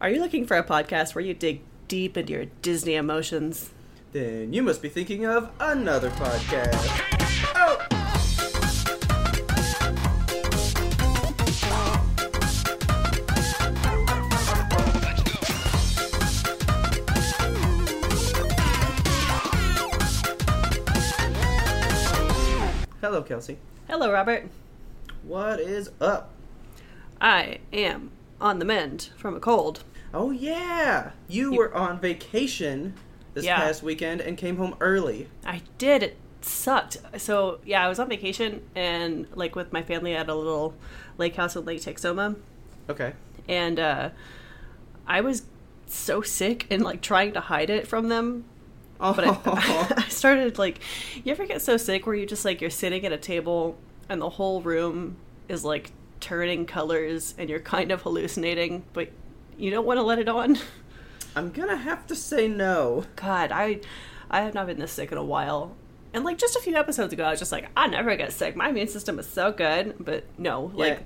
Are you looking for a podcast where you dig deep into your Disney emotions? Then you must be thinking of another podcast. Oh! Hello, Kelsey. Hello, Robert. What is up? I am on the mend from a cold. Oh, yeah! You You- were on vacation this Yeah. past weekend and came home early. I did. It sucked. So, yeah, I was on vacation and, like, with my family at a little lake house in Lake Texoma. Okay. And, uh, I was so sick and, like, trying to hide it from them. Oh, But I, I started, like, you ever get so sick where you just, like, you're sitting at a table and the whole room is, like, turning colors and you're kind of hallucinating, but you don't want to let it on? I'm gonna have to say no. God, I I have not been this sick in a while. And like just a few episodes ago, I was just like, I never get sick. My immune system is so good. But no, like,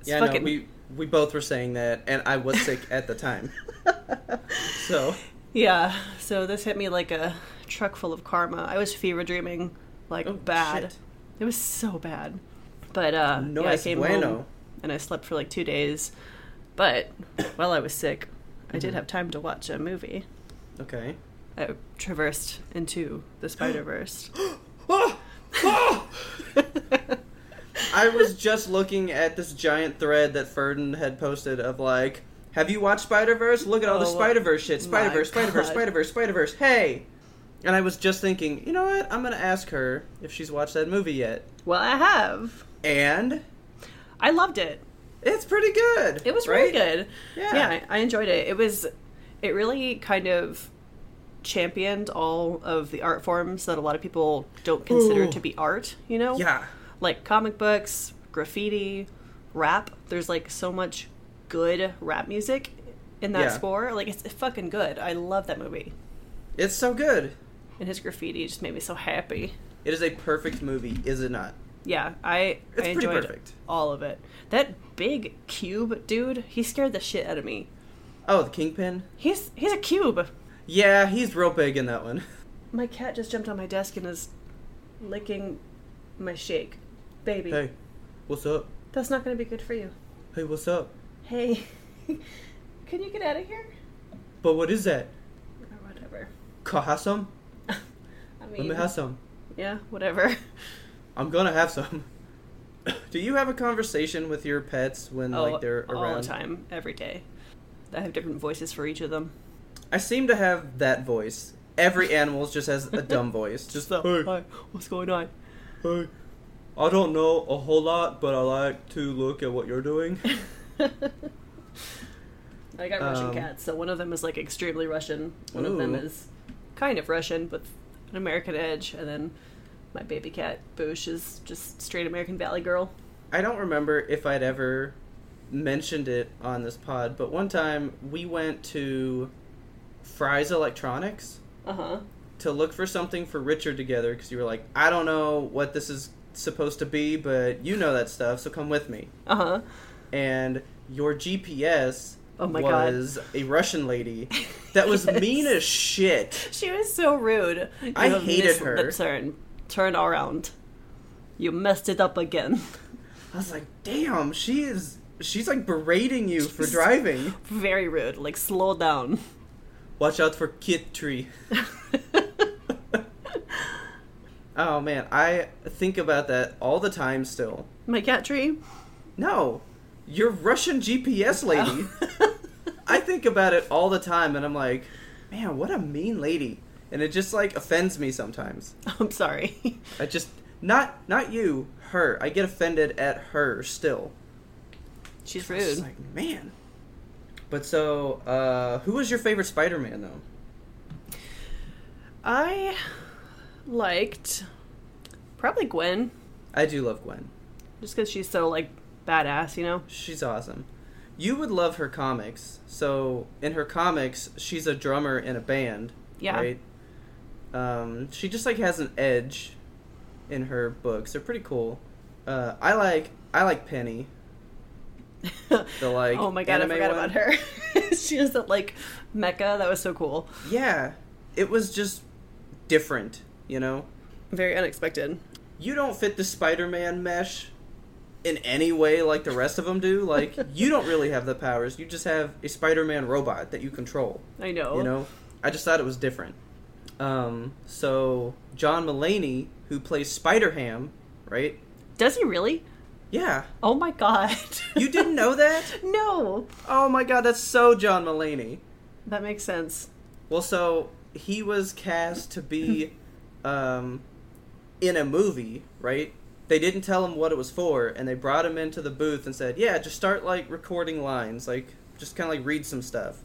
it's yeah, fucking. no, we we both were saying that, and I was sick at the time. so yeah. So this hit me like a truck full of karma. I was fever dreaming, like Oh, bad. shit. It was so bad. But uh, No yeah, I came bueno. home and I slept for like two days. But while I was sick, I Mm-hmm. did have time to watch a movie. okay. I traversed into the Spider Verse. Oh! Oh! I was just looking at this giant thread that Ferdin had posted of like, "Have you watched Spider Verse? Look at all the Oh, Spider Verse shit. Spider Verse, Spider Verse, Spider Verse, Spider Verse. Hey!" And I was just thinking, you know what? I'm gonna ask her if she's watched that movie yet. well, I have. And I loved it. it's pretty good. It was right? really good. Yeah. Yeah, I, enjoyed it. It was, it really kind of championed all of the art forms that a lot of people don't consider Ooh. to be art. You know, Yeah. like comic books, graffiti, rap. There's like so much good rap music in that Yeah. score. Like it's fucking good. I love that movie. It's so good. And his graffiti just made me so happy. It is a perfect movie, is it not? Yeah, I It's I enjoyed perfect. all of it. That big cube dude, he scared the shit out of me. Oh, the Kingpin. He's he's a cube. Yeah, he's real big in that one. My cat just jumped on my desk and is licking my shake. Baby, Hey, what's up? that's not going to be good for you. Hey, what's up? Hey, can you get out of here? But what is that? Or whatever. Can I have some? I Let me have some. yeah, whatever. I'm gonna have some. Do you have a conversation with your pets when oh, like they're around? all the time, every day. I have different voices for each of them. I seem to have that voice. Every animal just has a dumb voice. Just So, hey, hi, what's going on? hey. I don't know a whole lot, but I like to look at what you're doing. I got Russian Um, cats, so one of them is like extremely Russian. One of them is kind of Russian, but an American edge, and then my baby cat Boosh is just straight American Valley girl. I don't remember if I'd ever mentioned it on this pod, but one time we went to Fry's Electronics Uh huh. to look for something for Richard together because you were like, I don't know what this is supposed to be, but you know that stuff, so come with me. Uh huh. And your GPS Oh my God. was a Russian lady that was Yes. mean as shit. She was so rude. You I hated her. The turn, around. You messed it up again. I was like, damn, she is. She's like berating you for driving. Very rude. Like slow down. Watch out for Kit Tree. Oh man, I think about that all the time still. my cat tree. No, your Russian GPS oh. lady. I think about it all the time, and I'm like, man, what a mean lady. And it just like offends me sometimes. I'm sorry. I just not not you, her. I get offended at her still. She's rude. It's like, man, But so, uh, who was your favorite Spider-Man though? I liked probably Gwen, I do love Gwen. just because she's so like badass, you know. She's awesome. You would love her comics. So in her comics, she's a drummer in a band. Yeah. Right. Um, she just like has an edge in her books. They're pretty cool. Uh, I like I like Penny. The like. oh my god, I forgot one. about her. she has that like mecha. That was so cool. Yeah, it was just different. You know, Very unexpected. you don't fit the Spider-Man mesh in any way like the rest of them do. Like you don't really have the powers. You just have a Spider-Man robot that you control. I know. You know, I just thought it was different. Um, so John Mulaney, who plays Spider Ham, right? Does he really? Yeah, Oh my god. you didn't know that? no. Oh my god, that's so John Mulaney. That makes sense. Well, so he was cast to be um, in a movie, right? They didn't tell him what it was for, and they brought him into the booth and said, "Yeah, just start like recording lines, like just kind of like read some stuff."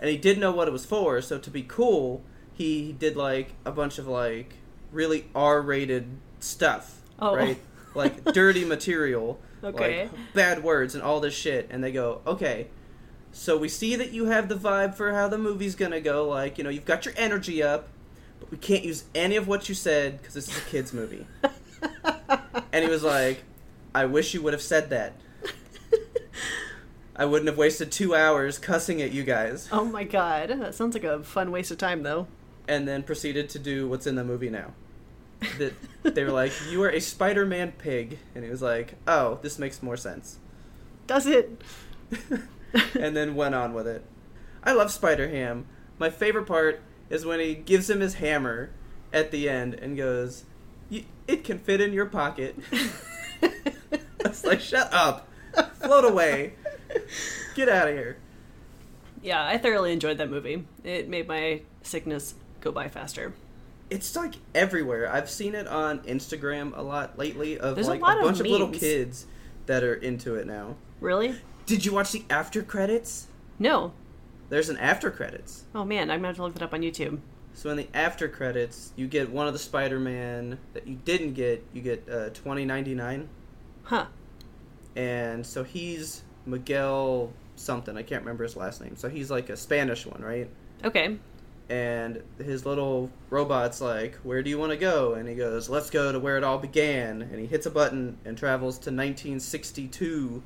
And he didn't know what it was for, so to be cool, he did like a bunch of like really R-rated stuff, Oh. right? Like dirty material, Okay. like bad words and all this shit. And they go, "Okay, so we see that you have the vibe for how the movie's gonna go. Like, you know, you've got your energy up, but we can't use any of what you said because this is a kids' movie." and he was like, "I wish you would have said that. I wouldn't have wasted two hours cussing at you guys." Oh my god. That sounds like a fun waste of time though. And then proceeded to do what's in the movie now. That they were like, "You are a Spider-Man pig," and he was like, "Oh, this makes more sense." Does it? and then went on with it. I love Spider Ham. My favorite part is when he gives him his hammer at the end and goes, "Y- "It can fit in your pocket." It's like, shut up, float away, get out of here. Yeah, I thoroughly enjoyed that movie. It made my sickness go by faster. It's like everywhere. I've seen it on Instagram a lot lately of There's a like lot of bunch of, little kids that are into it now. Really? Did you watch the after credits? No. There's an after credits. Oh man, I'm gonna have to look that up on YouTube. So in the after credits, you get one of the Spider-Man that you didn't get. You get uh, twenty ninety nine, Huh. and so he's Miguel something. I can't remember his last name. So he's like a Spanish one, right? Okay. And his little robot's like, "Where do you want to go?" And he goes, "Let's go to where it all began." And he hits a button and travels to 1962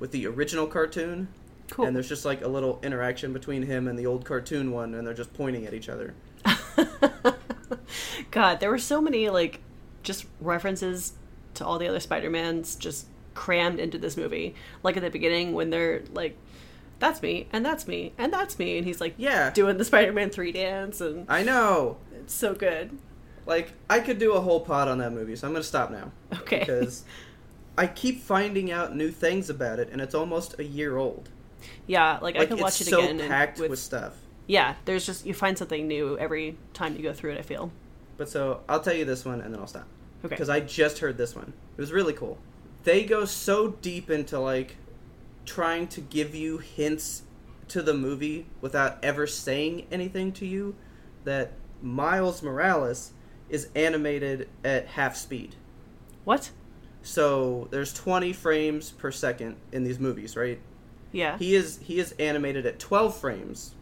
with the original cartoon. Cool. And there's just like a little interaction between him and the old cartoon one, and they're just pointing at each other. God, there were so many like just references to all the other Spider-Mans just crammed into this movie. Like at the beginning when they're like that's me and that's me and that's me and he's like Yeah. doing the Spider-Man 3 dance and I know. it's so good. Like I could do a whole pod on that movie, so I'm gonna stop now Okay. because I keep finding out new things about it, and it's almost a year old. yeah, like, I can watch it so again and it's so packed with, with stuff. Yeah, there's just you find something new every time you go through it, I feel. But so I'll tell you this one, and then I'll stop Okay. because I just heard this one. It was really cool. They go so deep into like trying to give you hints to the movie without ever saying anything to you that Miles Morales is animated at half speed. What? So there's 20 frames per second in these movies, right? Yeah. He is he is animated at 12 frames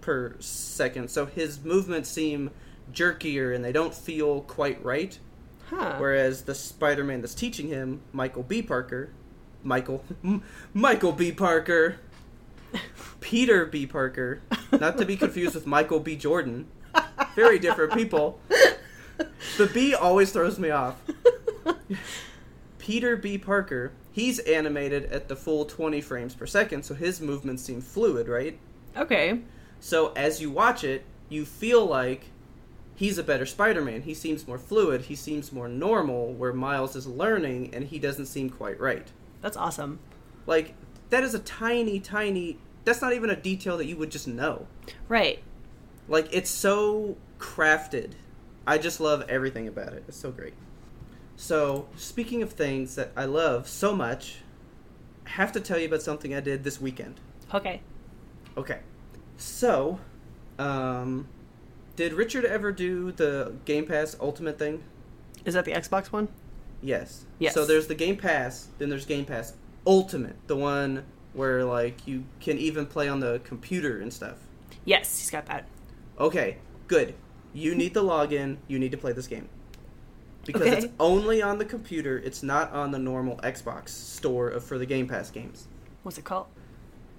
per second, so his movements seem jerkier and they don't feel quite right. huh. Whereas the Spider-Man that's teaching him, Michael B. Parker, Michael, Michael B. Parker, Peter B. Parker, not to be confused with Michael B. Jordan, very different people. The B always throws me off. Peter B. Parker, he's animated at the full 20 frames per second, so his movements seem fluid, right? Okay. So as you watch it, you feel like he's a better Spider-Man. He seems more fluid. He seems more normal. Where Miles is learning and he doesn't seem quite right. That's awesome. Like that is a tiny, tiny. That's not even a detail that you would just know. Right. Like it's so crafted. I just love everything about it. It's so great. So speaking of things that I love so much, I have to tell you about something I did this weekend. Okay. Okay. So, um, did Richard ever do the Game Pass Ultimate thing? Is that the Xbox one? Yes. Yes. So there's the Game Pass, then there's Game Pass Ultimate, the one where like you can even play on the computer and stuff. Yes, he's got that. Okay, good. You need the login. You need to play this game because Okay. it's only on the computer. It's not on the normal Xbox store of, for the Game Pass games. What's it called?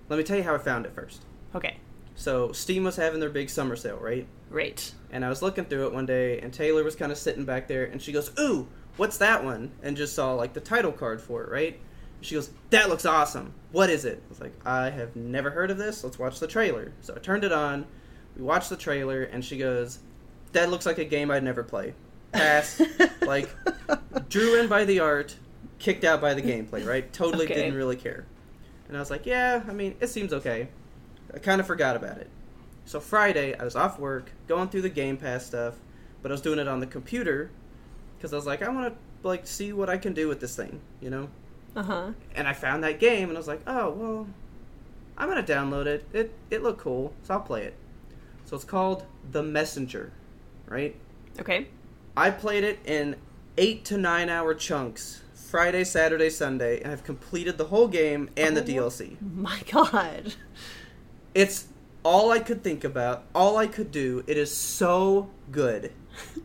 Let me tell you how I found it first. Okay. So Steam was having their big summer sale, right? Right. And I was looking through it one day, and Taylor was kind of sitting back there, and she goes, "Ooh, what's that one?" And just saw like the title card for it, right? She goes, "That looks awesome. What is it?" I was like, "I have never heard of this. Let's watch the trailer." So I turned it on. We watched the trailer, and she goes, "That looks like a game I'd never play." Pass. like, drew in by the art, kicked out by the gameplay. Right? Totally Okay. didn't really care. And I was like, "Yeah, I mean, it seems okay." I kind of forgot about it. So Friday, I was off work, going through the Game Pass stuff, but I was doing it on the computer because I was like, I want to like see what I can do with this thing, you know. Uh huh. And I found that game, and I was like, oh well, I'm gonna download it. It it looked cool, so I'll play it. So it's called The Messenger, right? Okay. I played it in eight to nine hour chunks, Friday, Saturday, Sunday, and I've completed the whole game and the Oh. DLC. My God. It's all I could think about, all I could do. It is so good.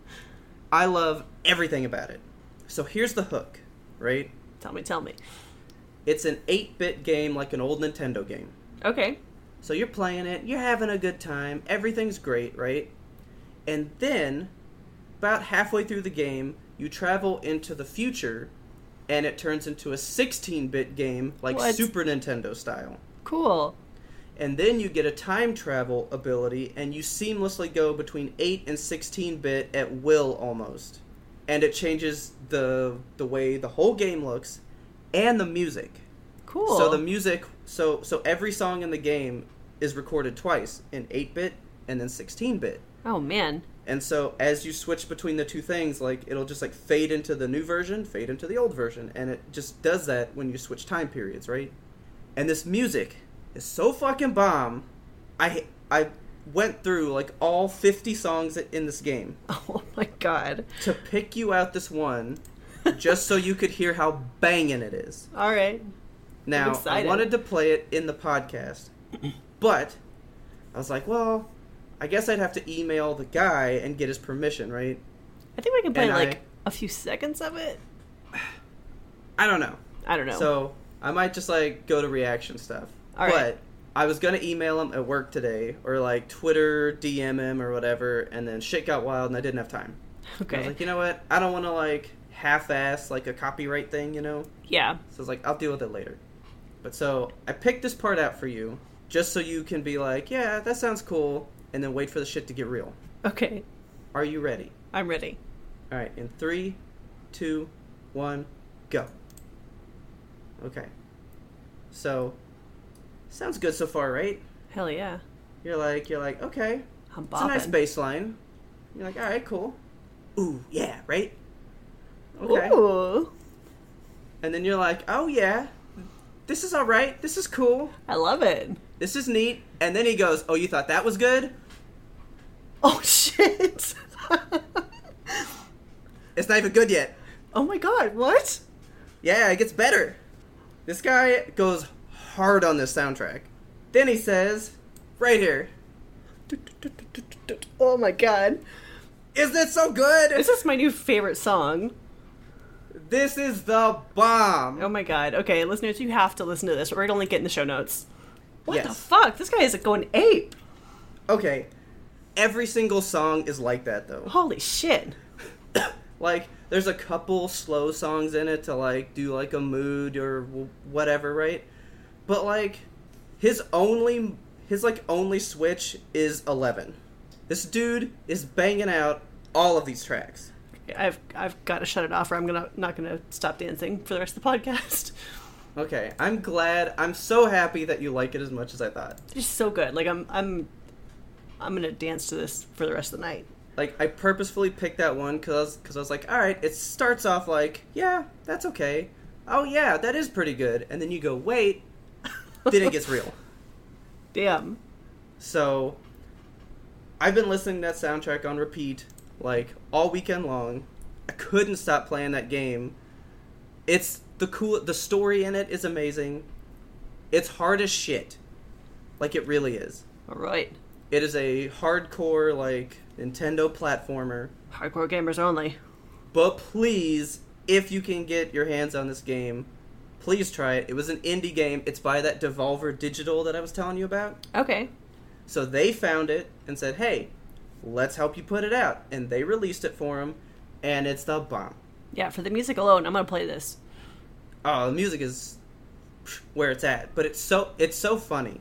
I love everything about it. So here's the hook, right? Tell me. Tell me. It's an 8 bit game like an old Nintendo game. Okay. So you're playing it, you're having a good time, everything's great, right? And then, about halfway through the game, you travel into the future, and it turns into a 16 bit game like What? Super Nintendo style. Cool. And then you get a time travel ability and you seamlessly go between 8 and 16 bit at will almost and it changes the the way the whole game looks and the music Cool. so the music so so every song in the game is recorded twice in 8 bit and then 16 bit Oh man. and so as you switch between the two things like it'll just like fade into the new version fade into the old version and it just does that when you switch time periods right and this music is so fucking bomb i i went through like all 50 songs in this game Oh my God. to pick you out this one just so you could hear how banging it is All right. now i wanted to play it in the podcast but i was like well i guess i'd have to email the guy and get his permission right I think we can play And like I- a few seconds of it. i don't know I don't know. So I might just like go to reaction stuff. All right. but I was gonna email him at work today, or like Twitter DM him or whatever, and then shit got wild and I didn't have time. I okay. was like, you know what? I don't want to like half-ass like a copyright thing, you know. yeah. So I was like, I'll deal with it later. But so I picked this part out for you, just so you can be like, yeah, that sounds cool, and then wait for the shit to get real. Okay. Are you ready? I'm ready. All right, in three, two, one, go. Okay. So, sounds good so far, right? Hell yeah. You're like, you're like, okay, I'm it's a nice baseline. You're like, all right, cool. Ooh, yeah, right? Okay. Ooh. And then you're like, oh yeah, this is all right. This is cool. I love it. This is neat. And then he goes, oh, you thought that was good? Oh shit. It's not even good yet. oh my god, what? Yeah, it gets better. This guy goes hard on this soundtrack. Then he says, right here, Oh my god. isn't it so good? This is my new favorite song. This is the bomb. Oh my god. Okay, listeners, you have to listen to this. We're gonna link it in the show notes. What the fuck? This guy is going ape. Okay, every single song is like that though. Holy shit. Like, there's a couple slow songs in it to like do like a mood or whatever, right? But like, his only his like only switch is 11. This dude is banging out all of these tracks. I've I've got to shut it off, or I'm gonna not gonna stop dancing for the rest of the podcast. Okay, I'm glad. I'm so happy that you like it as much as I thought. It's so good. Like I'm I'm I'm gonna dance to this for the rest of the night. Like I purposefully picked that one because because I was like, all right, it starts off like, yeah, that's okay. Oh yeah, that is pretty good. And then you go, wait, then it gets real. Damn. So I've been listening to that soundtrack on repeat like all weekend long. I couldn't stop playing that game. It's the cool the story in it is amazing. It's hard as shit. Like it really is. All right. It is a hardcore like Nintendo platformer. Hardcore gamers only. But please, if you can get your hands on this game, please try it. It was an indie game. It's by that Devolver Digital that I was telling you about. Okay. So they found it and said, "Hey, let's help you put it out." And they released it for them, and it's the bomb. Yeah, for the music alone, I'm gonna play this. Oh, the music is where it's at, but it's so it's so funny.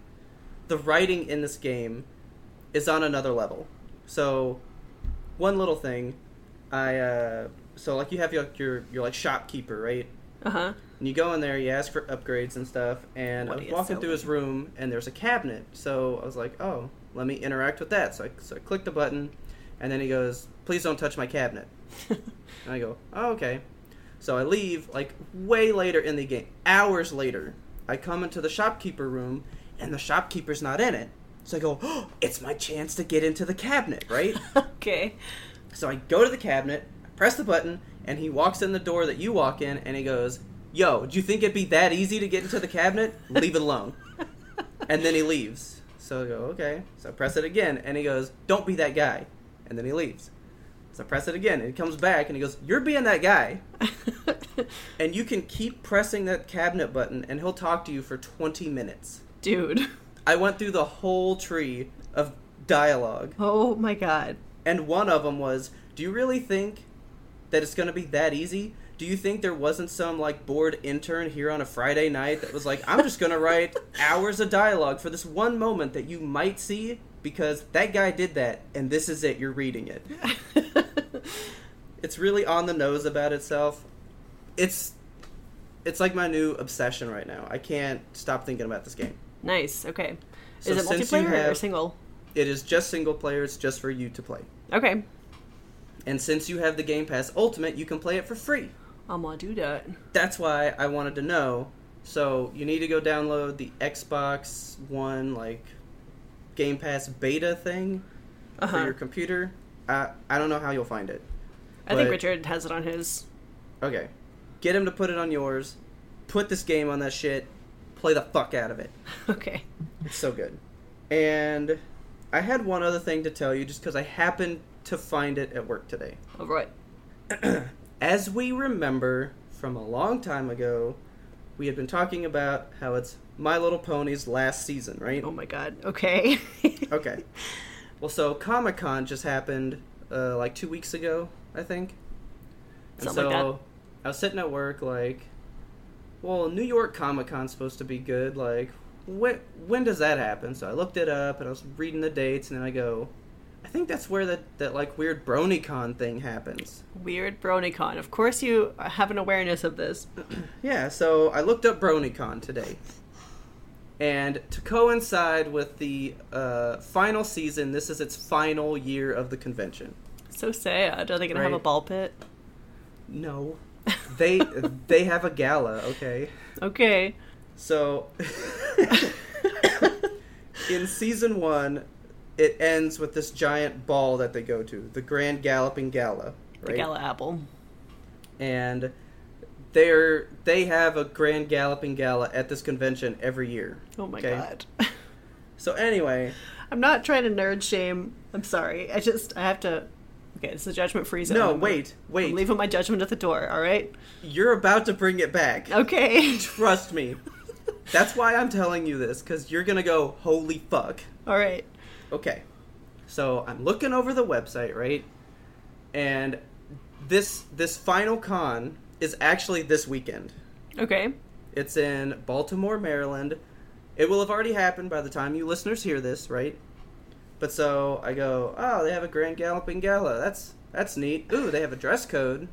The writing in this game is on another level. So, one little thing, I uh, so like you have your your, your like shopkeeper, right? Uh huh. And you go in there, you ask for upgrades and stuff, and What I was walking through his room, and there's a cabinet. So I was like, oh, let me interact with that. So I, so I clicked the button, and then he goes, please don't touch my cabinet. and I go, oh, okay. So I leave, like, way later in the game. Hours later, I come into the shopkeeper room, and the shopkeeper's not in it. So I go, oh, it's my chance to get into the cabinet, right? okay. So I go to the cabinet, I press the button, and he walks in the door that you walk in, and he goes, "Yo, do you think it'd be that easy to get into the cabinet? Leave it alone." and then he leaves. So I go, "Okay." So I press it again, and he goes, "Don't be that guy," and then he leaves. So I press it again, and he comes back, and he goes, "You're being that guy." and you can keep pressing that cabinet button, and he'll talk to you for 20 minutes. Dude. I went through the whole tree of dialogue. Oh my god. And one of them was, "Do you really think that it's going to be that easy? Do you think there wasn't some like bored intern here on a Friday night that was like, I'm just going to write hours of dialogue for this one moment that you might see because that guy did that and this is it, you're reading it." It's really on the nose about itself. It's it's like my new obsession right now. I can't stop thinking about this game. nice. Okay. So Is it multiplayer or single? It is just single player, it's just for you to play. Okay. And since you have the Game Pass Ultimate, you can play it for free. I'm gonna do that. that's why I wanted to know. So you need to go download the Xbox One like Game Pass beta thing Uh for your computer. I I don't know how you'll find it. I think Richard has it on his. Okay, get him to put it on yours. Put this game on that shit. Play the fuck out of it. Okay. It's so good. And I had one other thing to tell you, just because I happened to find it at work today. All right. As we remember from a long time ago, we had been talking about how it's My Little Pony's last season, right? Oh my god. Okay. Okay. Well, so Comic Con just happened uh, like two weeks ago, I think. And Something so like that. I was sitting at work, like, well, New York Comic Con's supposed to be good. Like, when when does that happen? So I looked it up and I was reading the dates, and then I go, I think that's where that that like weird BronyCon thing happens. Weird BronyCon. Of course, you have an awareness of this. Yeah, so I looked up BronyCon today. And to coincide with the uh, final season, this is its final year of the convention. So sad. Are they gonna have a ball pit? No. They they have a gala, okay? Okay. So in season 1, it ends with this giant ball that they go to, the Grand Galloping Gala, The? Gala Apple. And they're they have a Grand Galloping Gala at this convention every year. Oh my okay? god. So anyway, I'm not trying to nerd shame. I'm sorry. I just I have to. Okay, it's a judgment free zone. no, I'm- wait, wait. I'm leaving my judgment at the door. All right. You're about to bring it back. Okay. Trust me. That's why I'm telling you this cuz you're going to go holy fuck. all right. Okay. So I'm looking over the website, right? And this this final con is actually this weekend. Okay. It's in Baltimore, Maryland. It will have already happened by the time you listeners hear this, right? But so I go, oh, they have a Grand Galloping Gala. That's that's neat. Ooh, they have a dress code.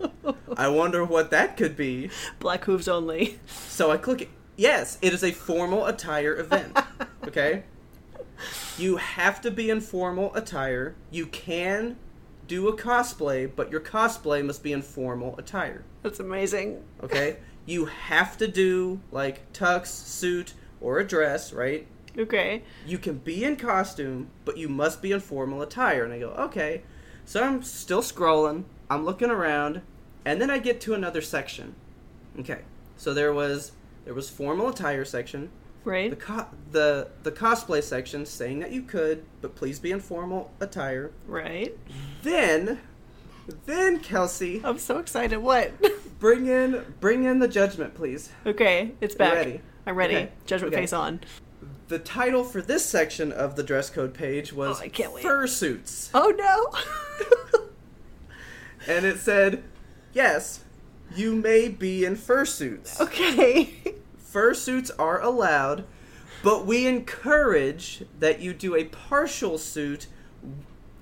I wonder what that could be. Black hooves only. So I click it. Yes, it is a formal attire event. Okay? You have to be in formal attire. You can do a cosplay, but your cosplay must be in formal attire. That's amazing. Okay? you have to do like tux, suit, or a dress, right? Okay. You can be in costume, but you must be in formal attire. And I go, okay. So I'm still scrolling. I'm looking around, and then I get to another section. Okay. So there was there was formal attire section, Right. the co- the the cosplay section saying that you could, but please be in formal attire. Right. Then, then Kelsey, I'm so excited. What? bring in bring in the judgment, please. okay, it's back. ready? I'm ready. Okay. Judgment Okay. face on. The title for this section of the dress code page was Oh, I can't wait. fursuits, Oh no. and it said, "Yes, you may be in fursuits. okay. Fursuits are allowed, but we encourage that you do a partial suit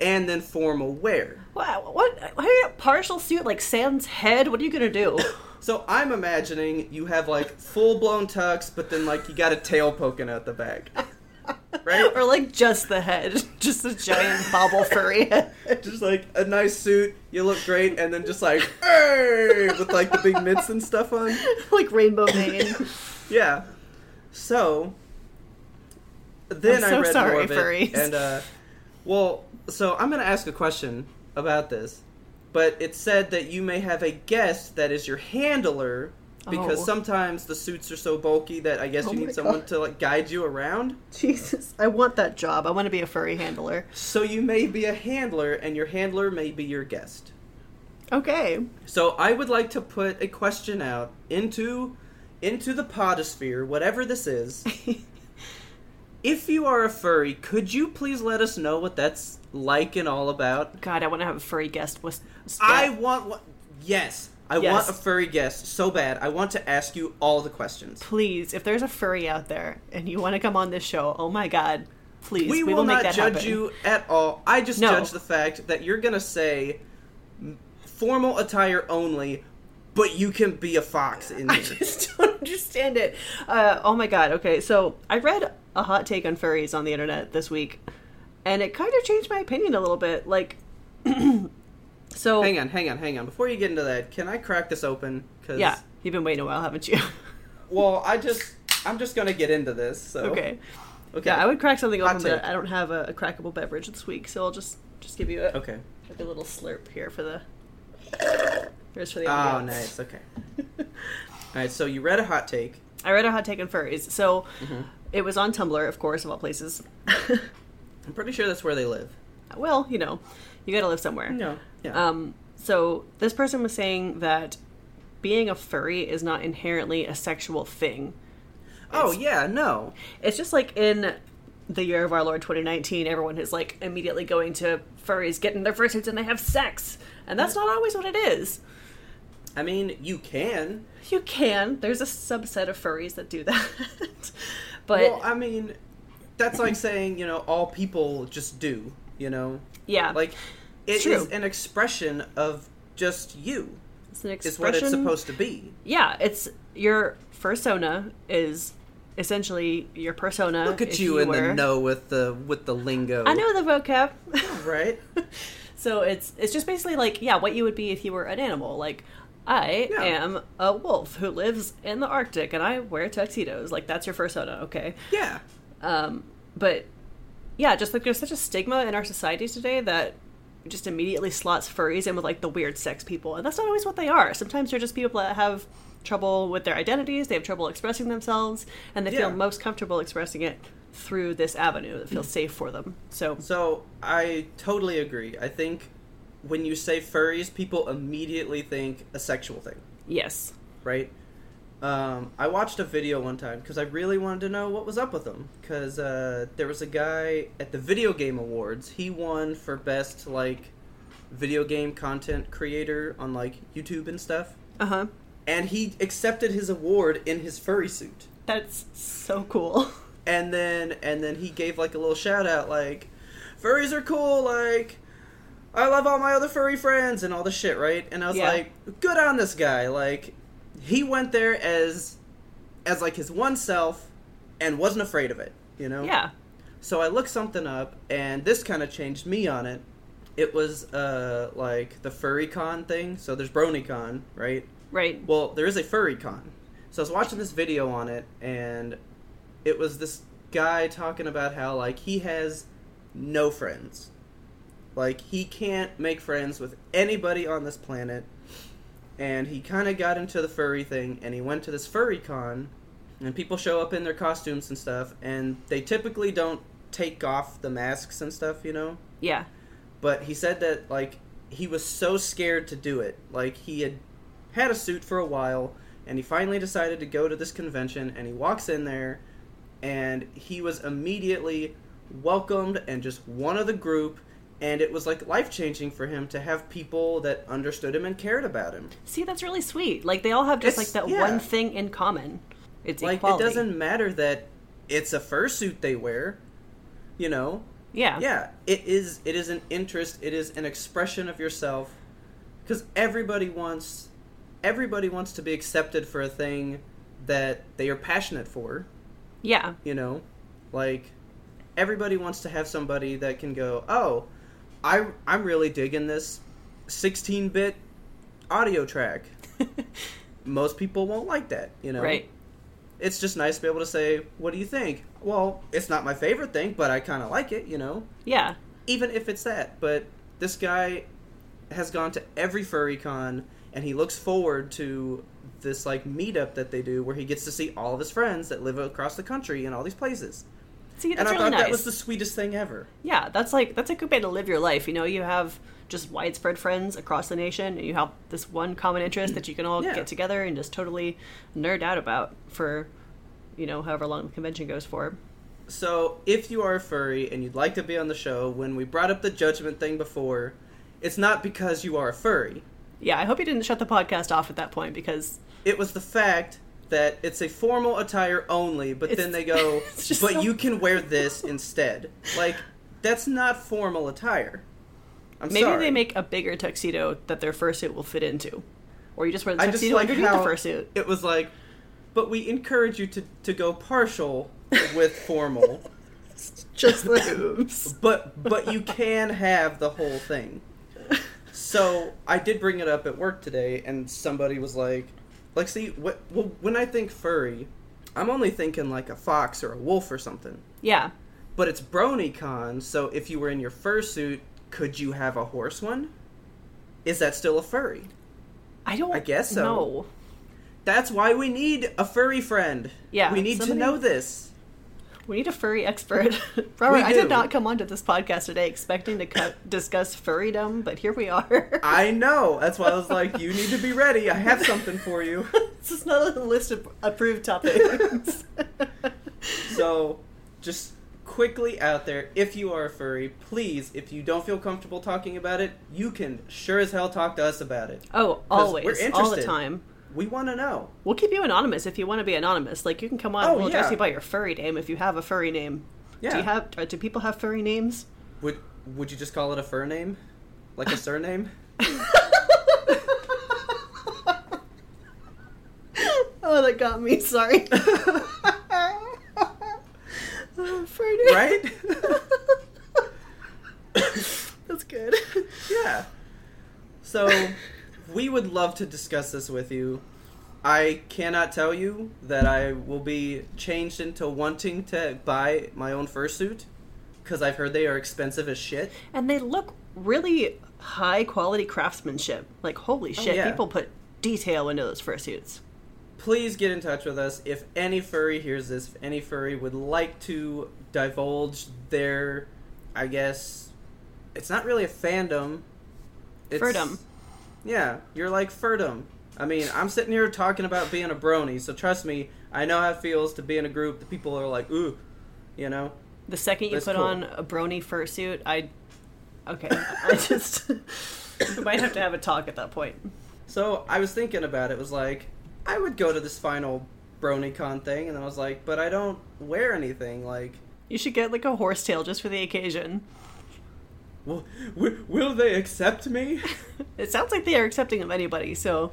and then formal wear." Wow. What? What? Partial suit like Sam's head? What are you gonna do? So I'm imagining you have like full blown tux, but then like you got a tail poking out the back, right? or like just the head, just a giant bobble furry head. just like a nice suit, you look great, and then just like hey, with like the big mitts and stuff on. like rainbow mane. Yeah. So then so I read sorry, more of it, and uh, well, so I'm gonna ask a question about this, but it said that you may have a guest that is your handler. Because Oh. sometimes the suits are so bulky that I guess Oh you need someone God. to like guide you around. Jesus, I want that job. I want to be a furry handler. So you may be a handler, and your handler may be your guest. Okay. So I would like to put a question out into into the podosphere, whatever this is. if you are a furry, could you please let us know what that's like and all about? God, I want to have a furry guest. With I want what? Yes, I Yes. want a furry guest so bad. I want to ask you all the questions. please, if there's a furry out there and you want to come on this show, oh my God, please, we, we, will, make not judge happen. you at all. I just No. judge the fact that you're gonna say formal attire only, but you can be a fox in here. just don't understand it. Uh, oh my god. Okay, so I read a hot take on furries on the internet this week, and it kind of changed my opinion a little bit. Like, so Hang on, hang on, hang on. Before you get into that, can I crack this open? Cause, yeah, you've been waiting a while, haven't you? Well, I just, I'm just gonna get into this. So. okay. Okay. Yeah, I would crack something open, but. I don't have a, a crackable beverage this week, so I'll just just give you a, Okay. like a little slurp here for the. Here's for the. Oh, nice. Okay. All right. So you read a hot take. I read a hot take on furries, so Mm-hmm. it was on Tumblr, of course, of all places. I'm pretty sure that's where they live. well, you know, you got to live somewhere. No. Yeah. Um, so this person was saying that being a furry is not inherently a sexual thing. oh yeah. No. It's just like in the year of our Lord 2019, everyone is like immediately going to furries, getting their fursuits, and they have sex, and that's not always what it is. I mean, you can. You can. There's a subset of furries that do that, but well, I mean, that's like saying you know all people just do. You know, yeah, like it It's is an expression of just you. it's an Is expression. what it's supposed to be. Yeah, it's your persona is essentially your persona. Look at if you, in were- the know with the with the lingo. I know the vocab. right? So it's it's just basically like yeah, what you would be if you were an animal. Like I Yeah. am a wolf who lives in the Arctic and I wear tuxedos. Like that's your first fursona, okay? Yeah. Um, but yeah, just like there's such a stigma in our society today that just immediately slots furries in with like the weird sex people, and that's not always what they are. Sometimes they're just people that have trouble with their identities, they have trouble expressing themselves, and they feel most comfortable expressing it through this avenue that feels safe for them. So So I totally agree. I think when you say furries, people immediately think a sexual thing, yes, right? Um, I watched a video one time because I really wanted to know what was up with them. Because uh, there was a guy at the Video Game Awards. He won for best like video game content creator on like YouTube and stuff. uh huh. And he accepted his award in his furry suit. That's so cool. and then and then he gave like a little shout out like furries are cool like i love all my other furry friends and all this shit right and i was Yeah. like good on this guy like he went there as as like his one self and wasn't afraid of it you know Yeah. so i looked something up and this kind of changed me on it it was uh like the furry con thing so there's bronycon right Right. well, there is a furry con. So I was watching this video on it, and it was this guy talking about how like he has no friends. Like he can't make friends with anybody on this planet. And he kind of got into the furry thing and he went to this furry con and people show up in their costumes and stuff and they typically don't take off the masks and stuff, you know? Yeah. But he said that like he was so scared to do it. Like he had had a suit for a while and he finally decided to go to this convention and he walks in there and he was immediately welcomed and just one of the group and it was like life changing for him to have people that understood him and cared about him. See, that's really sweet. Like they all have just It's- like that yeah. one thing in common. It's like equality. it doesn't matter that it's a fursuit they wear, you know. Yeah. Yeah, it is. It is an interest. It is an expression of yourself, because everybody wants, everybody wants to be accepted for a thing that they are passionate for. Yeah. You know, like everybody wants to have somebody that can go, oh, I I'm really digging this 16-bit audio track. Most people won't like that, you know. Right. It's just nice to be able to say, "What do you think?" Well, it's not my favorite thing, but I kind of like it, you know Yeah. even if it's that. But this guy has gone to every furry con, and he looks forward to this like meetup that they do, where he gets to see all of his friends that live across the country in all these places. See, and that's I really thought nice. that was the sweetest thing ever. Yeah, that's like that's a good way to live your life. You know, you have just widespread friends across the nation, and you have this one common interest that you can all Yeah. get together and just totally nerd out about for, you know, however long the convention goes for. So, if you are a furry and you'd like to be on the show, when we brought up the judgment thing before, it's not because you are a furry. Yeah, I hope you didn't shut the podcast off at that point because It was the fact that it's a formal attire only, but It's- then they go, but so- you can wear this instead. Like, that's not formal attire. I'm maybe sorry. they make a bigger tuxedo that their fursuit will fit into, or you just wear the tuxedo like underneath the fursuit. it was like, but we encourage you to, to go partial with formal, Just the hooves. but but you can have the whole thing. So I did bring it up at work today, and somebody was like, like, see, what, well, when I think furry, I'm only thinking like a fox or a wolf or something. Yeah, But it's BronyCon, so if you were in your fursuit, could you have a horse one? Is that still a furry? I don't. I guess so. know. That's why we need a furry friend. Yeah, we need somebody- to know this. We need a furry expert. Robert, I did not come onto this podcast today expecting to cut, discuss furrydom, but here we are. I know. That's why I was like, you need to be ready. I have something for you. this is not a list of approved topics. So, just quickly out there, if you are a furry, please, if you don't feel comfortable talking about it, you can sure as hell talk to us about it. oh, always. we're always, all the time. We want to know. We'll keep you anonymous if you want to be anonymous. Like you can come on. Oh, we'll address yeah. you by your furry name if you have a furry name. Yeah. Do you have? uh, Do people have furry names? Would Would you just call it a fur name, like a surname? oh, that got me. Sorry. Oh, furry name. Right? That's good. Yeah. So, we would love to discuss this with you. I cannot tell you that I will be changed into wanting to buy my own fursuit because I've heard they are expensive as shit. And they look really high quality craftsmanship. Like holy oh, shit, Oh, yeah. people put detail into those fursuits. Please get in touch with us if any furry hears this. If any furry would like to divulge their, I guess, it's not really a fandom. It's, Furdom. Yeah, you're like furdom. I mean, I'm sitting here talking about being a brony, so trust me, I know how it feels to be in a group that people are like, ooh, you know. The second you That's put cool. on a brony fursuit, I okay, I just we might have to have a talk at that point. So I was thinking about it. Was like, I would go to this final BronyCon thing, and then I was like, but I don't wear anything. Like, You should get like a horsetail just for the occasion. Will, will, they accept me? It sounds like they are accepting of anybody, so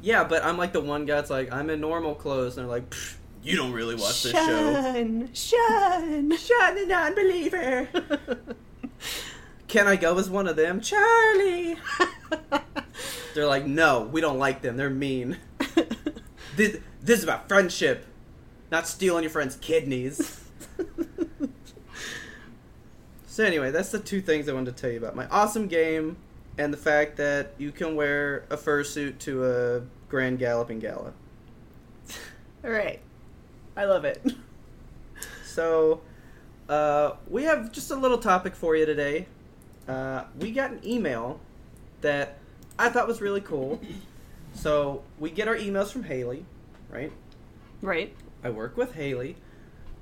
yeah, but I'm like the one guy that's like, I'm in normal clothes, and they're like, you don't really watch this show. shun, shun. The non-believer. Can I go as one of them, Charlie? They're like, no, we don't like them. They're mean. This, this is about friendship, not stealing your friend's kidneys. So anyway, that's the two things I wanted to tell you about my awesome game and the fact that you can wear a fursuit to a grand galloping gala. All right. I love it. So, uh, we have just a little topic for you today. Uh, we got an email that I thought was really cool. So, we get our emails from Haley, right? Right. I work with Haley.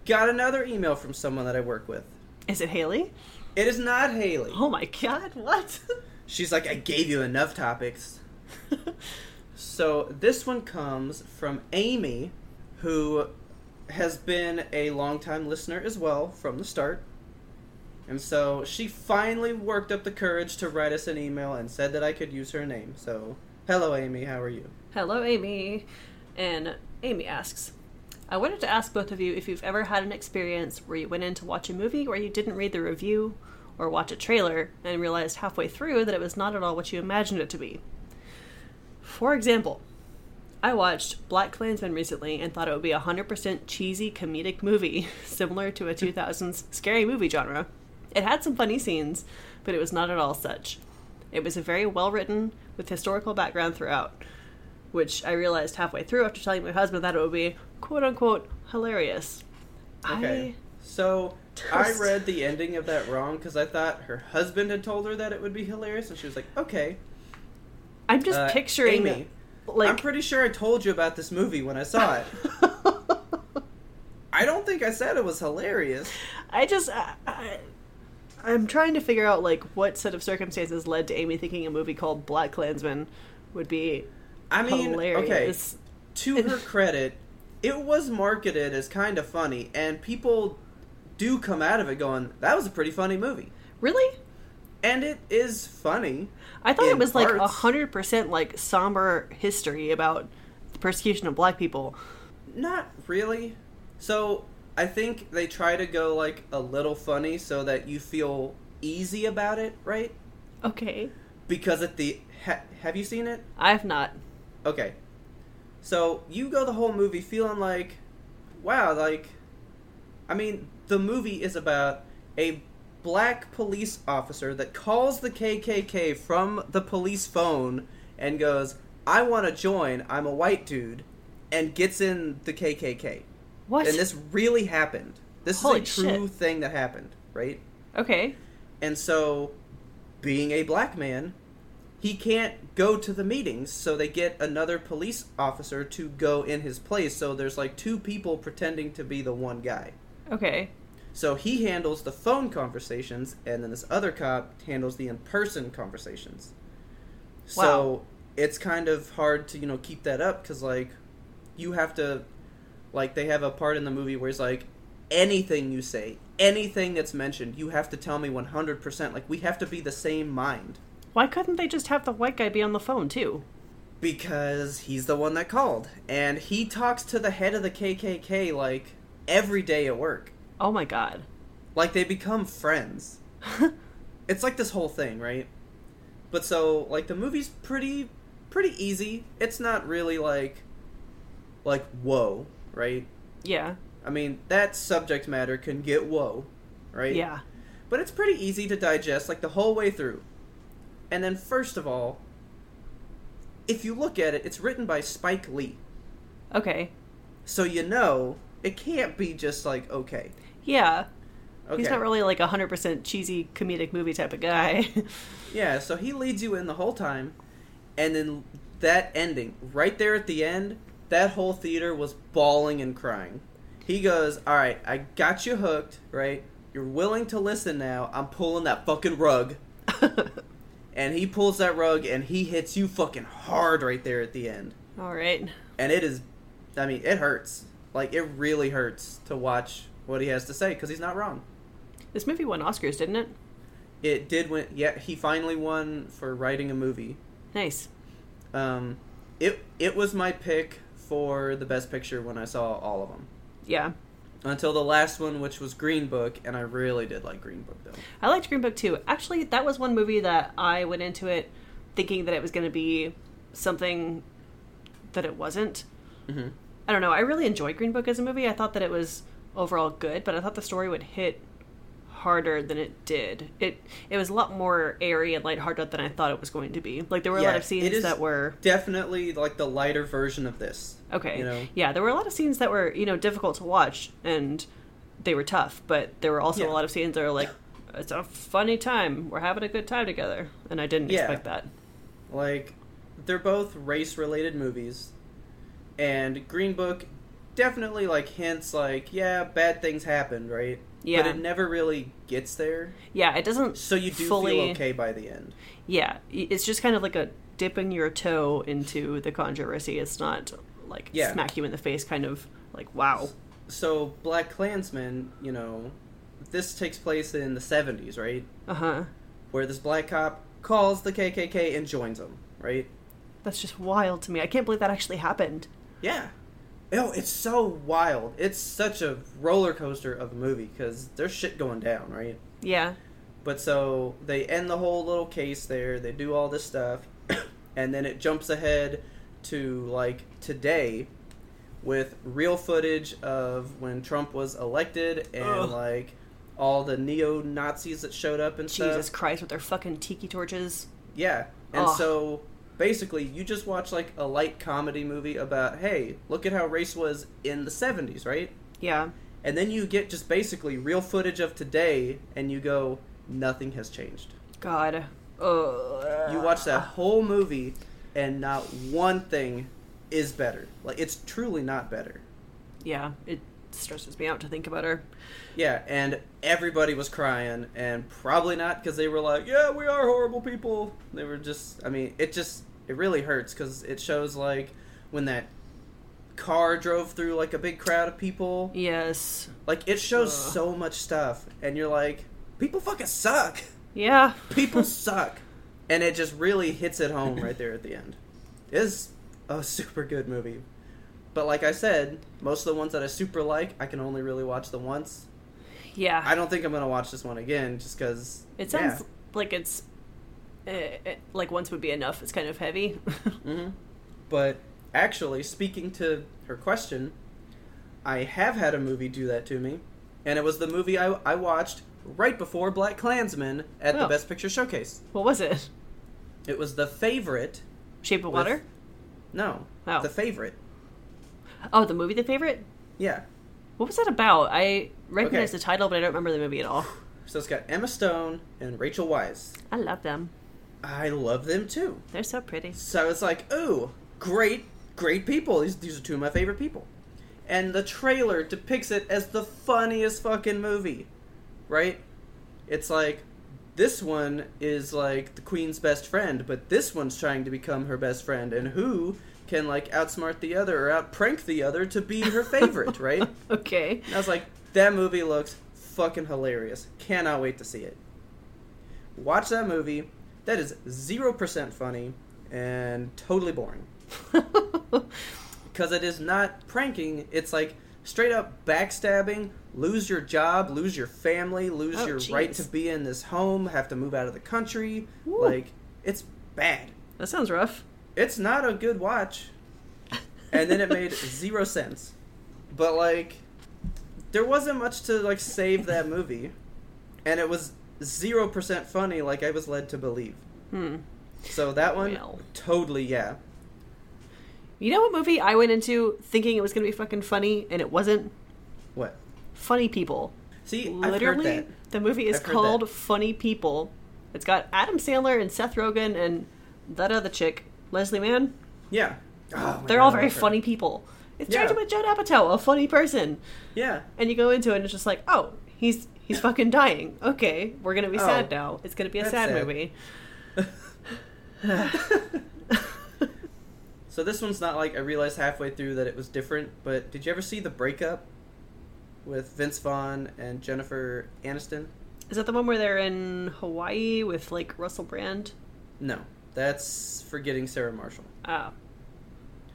Got another email from someone that I work with. Is it Haley? It is not Haley. Oh my god, what? She's like, I gave you enough topics. So this one comes from Amy, who has been a longtime listener as well from the start. And so she finally worked up the courage to write us an email and said that I could use her name. So, hello, Amy. How are you? Hello, Amy. And Amy asks I wanted to ask both of you if you've ever had an experience where you went in to watch a movie where you didn't read the review or watch a trailer and realized halfway through that it was not at all what you imagined it to be. For example, I watched BlacKkKlansman recently and thought it would be a 100% cheesy comedic movie, similar to a 2000s scary movie genre. It had some funny scenes, but it was not at all such. It was a very well written, with historical background throughout, which I realized halfway through after telling my husband that it would be quote unquote hilarious. Okay. So I read the ending of that wrong because I thought her husband had told her that it would be hilarious, and she was like, "Okay." I, I'm just Uh, picturing Amy, like I'm pretty sure I told you about this movie when I saw it. I don't think I said it was hilarious. I just I, I, I'm trying to figure out like what set of circumstances led to Amy thinking a movie called BlacKkKlansman would be I mean, hilarious. okay. To her credit, it was marketed as kind of funny, and people do come out of it going, "That was a pretty funny movie," Really? and it is funny. I thought it was like a hundred percent like somber history about the persecution of black people. Not really. So I think they try to go like a little funny so that you feel easy about it, right? Okay. Because at the ha- have you seen it? I've not. Okay. So you go the whole movie feeling like, wow, like, I mean, the movie is about a black police officer that calls the KKK from the police phone and goes, I want to join, I'm a white dude, and gets in the KKK. What? And this really happened. This Holy is a true shit. thing that happened, right? okay. And so, being a black man, he can't go to the meetings, so they get another police officer to go in his place. So there's like two people pretending to be the one guy. Okay. So he handles the phone conversations, and then this other cop handles the in person conversations. Wow. So it's kind of hard to, you know, keep that up because, like, you have to, like, they have a part in the movie where it's like, anything you say, anything that's mentioned, you have to tell me 100%. Like, we have to be the same mind Why couldn't they just have the white guy be on the phone too? because he's the one that called. And he talks to the head of the KKK, like, every day at work. Oh my god. Like they become friends. it's like this whole thing, right? But so like the movie's pretty pretty easy. It's not really like like whoa, right? Yeah. I mean, that subject matter can get whoa, right? Yeah. But it's pretty easy to digest like the whole way through. And then first of all, if you look at it, it's written by Spike Lee. Okay. So you know it can't be just like okay. Yeah. Okay. He's not really like a hundred percent cheesy comedic movie type of guy. Yeah, so he leads you in the whole time, and then that ending, right there at the end, that whole theater was bawling and crying. He goes, Alright, I got you hooked, right? You're willing to listen now. I'm pulling that fucking rug. and he pulls that rug and he hits you fucking hard right there at the end. All right. And it is, I mean, it hurts. Like, it really hurts to watch what he has to say because he's not wrong. This movie won Oscars, didn't it? It did win, yeah, he finally won for writing a movie. Nice. Um, it it was my pick for the best picture when I saw all of them. Yeah. Until the last one, which was Green Book, and I really did like Green Book though. I liked Green Book too. Actually, that was one movie that I went into it thinking that it was going to be something that it wasn't. hmm I don't know. I really enjoyed Green Book as a movie. I thought that it was overall good, but I thought the story would hit harder than it did. It it was a lot more airy and lighthearted than I thought it was going to be. Like there were a lot of scenes that were Definitely like the lighter version of this. okay. You know? Yeah, there were a lot of scenes that were you know difficult to watch and they were tough, but there were also Yeah. a lot of scenes that were like it's a funny time. We're having a good time together, and I didn't Yeah. expect that. Like, they're both race related movies. And Green Book definitely, like, hints, like, yeah, bad things happened, right? Yeah. But it never really gets there. Yeah, it doesn't. So you do fully, feel okay by the end. Yeah, it's just kind of like a dipping your toe into the controversy. It's not like Yeah. smack you in the face, kind of like wow. So, BlacKkKlansman, you know, this takes place in the 70s, right? Uh huh. Where this black cop calls the KKK and joins them, right? That's just wild to me. I can't believe that actually happened. Yeah. Oh, it's so wild. It's such a roller coaster of a movie because there's shit going down, right? Yeah. But so they end the whole little case there. They do all this stuff, and then it jumps ahead to like today, with real footage of when Trump was elected and Ugh. like all the neo Nazis that showed up and Jesus stuff. Jesus Christ, with their fucking tiki torches. Yeah, and Ugh. so basically, you just watch like a light comedy movie about hey, look at how race was in the '70s, right? Yeah. And then you get just basically real footage of today, and you go, nothing has changed. God. Ugh. You watch that whole movie, and not one thing is better. Like it's truly not better. Yeah, it stresses me out to think about her. Yeah, and everybody was crying, and probably not because they were like, "Yeah, we are horrible people." They were just, I mean, it just, it really hurts because it shows like when that car drove through like a big crowd of people. Yes. Like it shows Ugh. so much stuff, and you're like, people fucking suck. Yeah. People suck, and it just really hits it home right there at the end. It is a super good movie, but like I said, most of the ones that I super like, I can only really watch them once. Yeah. I don't think I'm gonna watch this one again, just because It sounds like it's uh, uh, like once would be enough. It's kind of heavy. hmm But actually, speaking to her question, I have had a movie do that to me, and it was the movie I, I watched right before BlacKkKlansman at the Oh. Best Picture Showcase. what was it? It was The Favorite. Shape of With- Water? No, Oh. The Favorite. Oh, the movie, The Favorite. Yeah. What was that about? I recognize Okay. the title, but I don't remember the movie at all. So it's got Emma Stone and Rachel Weisz. I love them. I love them too. They're so pretty. So it's like, ooh, great, great people. These, these are two of my favorite people. And the trailer depicts it as the funniest fucking movie, right? It's like, this one is like the queen's best friend, but this one's trying to become her best friend, and who can like outsmart the other or outprank the other to be her favorite, right? Okay. And I was like, that movie looks fucking hilarious. Cannot wait to see it. Watch that movie. That is 0% funny and totally boring. Because it is not pranking, it's like straight up backstabbing, lose your job, lose your family, lose Oh, your right to be in this home, have to move out of the country. Woo. Like, it's bad. that sounds rough. It's not a good watch. And then it made zero sense. But like there wasn't much to like save that movie. And it was 0% funny like I was led to believe. Hmm. So that one Well. totally yeah. You know what movie I went into thinking it was going to be fucking funny and it wasn't? What? Funny People. See, Literally, heard that. the movie is I've called. Funny People. It's got Adam Sandler and Seth Rogen and that other chick, Leslie Mann. Yeah. Oh, They're God, all very funny people. It's Yeah. directed by Judd Apatow, a funny person. Yeah. And you go into it and it's just like, oh, he's he's fucking dying. Okay, we're gonna be Oh, sad now. It's gonna be a sad, sad. movie. So this one's not like I realized halfway through that it was different, but did you ever see the breakup with Vince Vaughn and Jennifer Aniston? Is that the one where they're in Hawaii with like Russell Brand? No. That's Forgetting Sarah Marshall. Ah,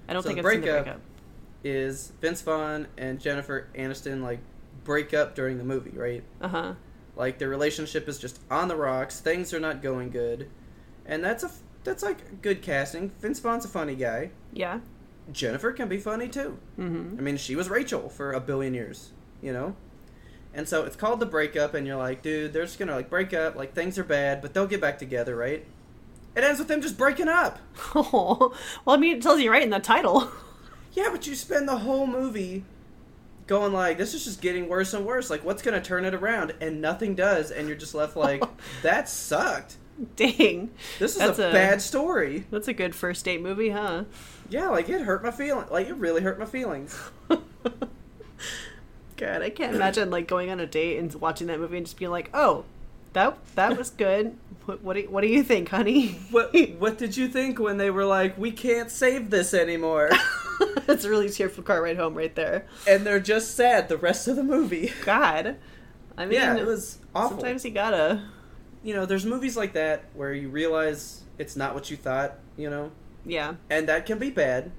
I don't So think the I've seen the breakup- breakup. is Vince Vaughn and Jennifer Aniston like break up during the movie, right? Uh huh. Like their relationship is just on the rocks. Things are not going good, and that's a that's like good casting. Vince Vaughn's a funny guy. Yeah. Jennifer can be funny too. Mm-hmm. I mean, she was Rachel for a billion years, you know. And so it's called the breakup, and you're like, dude, they're just gonna like break up, like things are bad, but they'll get back together, right? It ends with them just breaking up. Oh, well, I mean, it tells you right in the title. Yeah, but you spend the whole movie going like, this is just getting worse and worse. Like, what's gonna turn it around? And nothing does, and you're just left like, that sucked. Dang. This is That's a, a- bad story. That's a good first date movie, huh? Yeah, like it hurt my feeling. Like it really hurt my feelings. God, I can't imagine like going on a date and watching that movie and just being like, "Oh, that that was good. What what do, what do you think, honey?" What What did you think when they were like, we can't save this anymore? That's a really tearful car ride home right there. and they're just sad the rest of the movie. God, I mean, Yeah, it was awful. Sometimes you gotta. you know, there's movies like that where you realize it's not what you thought, you know, Yeah. and that can be bad.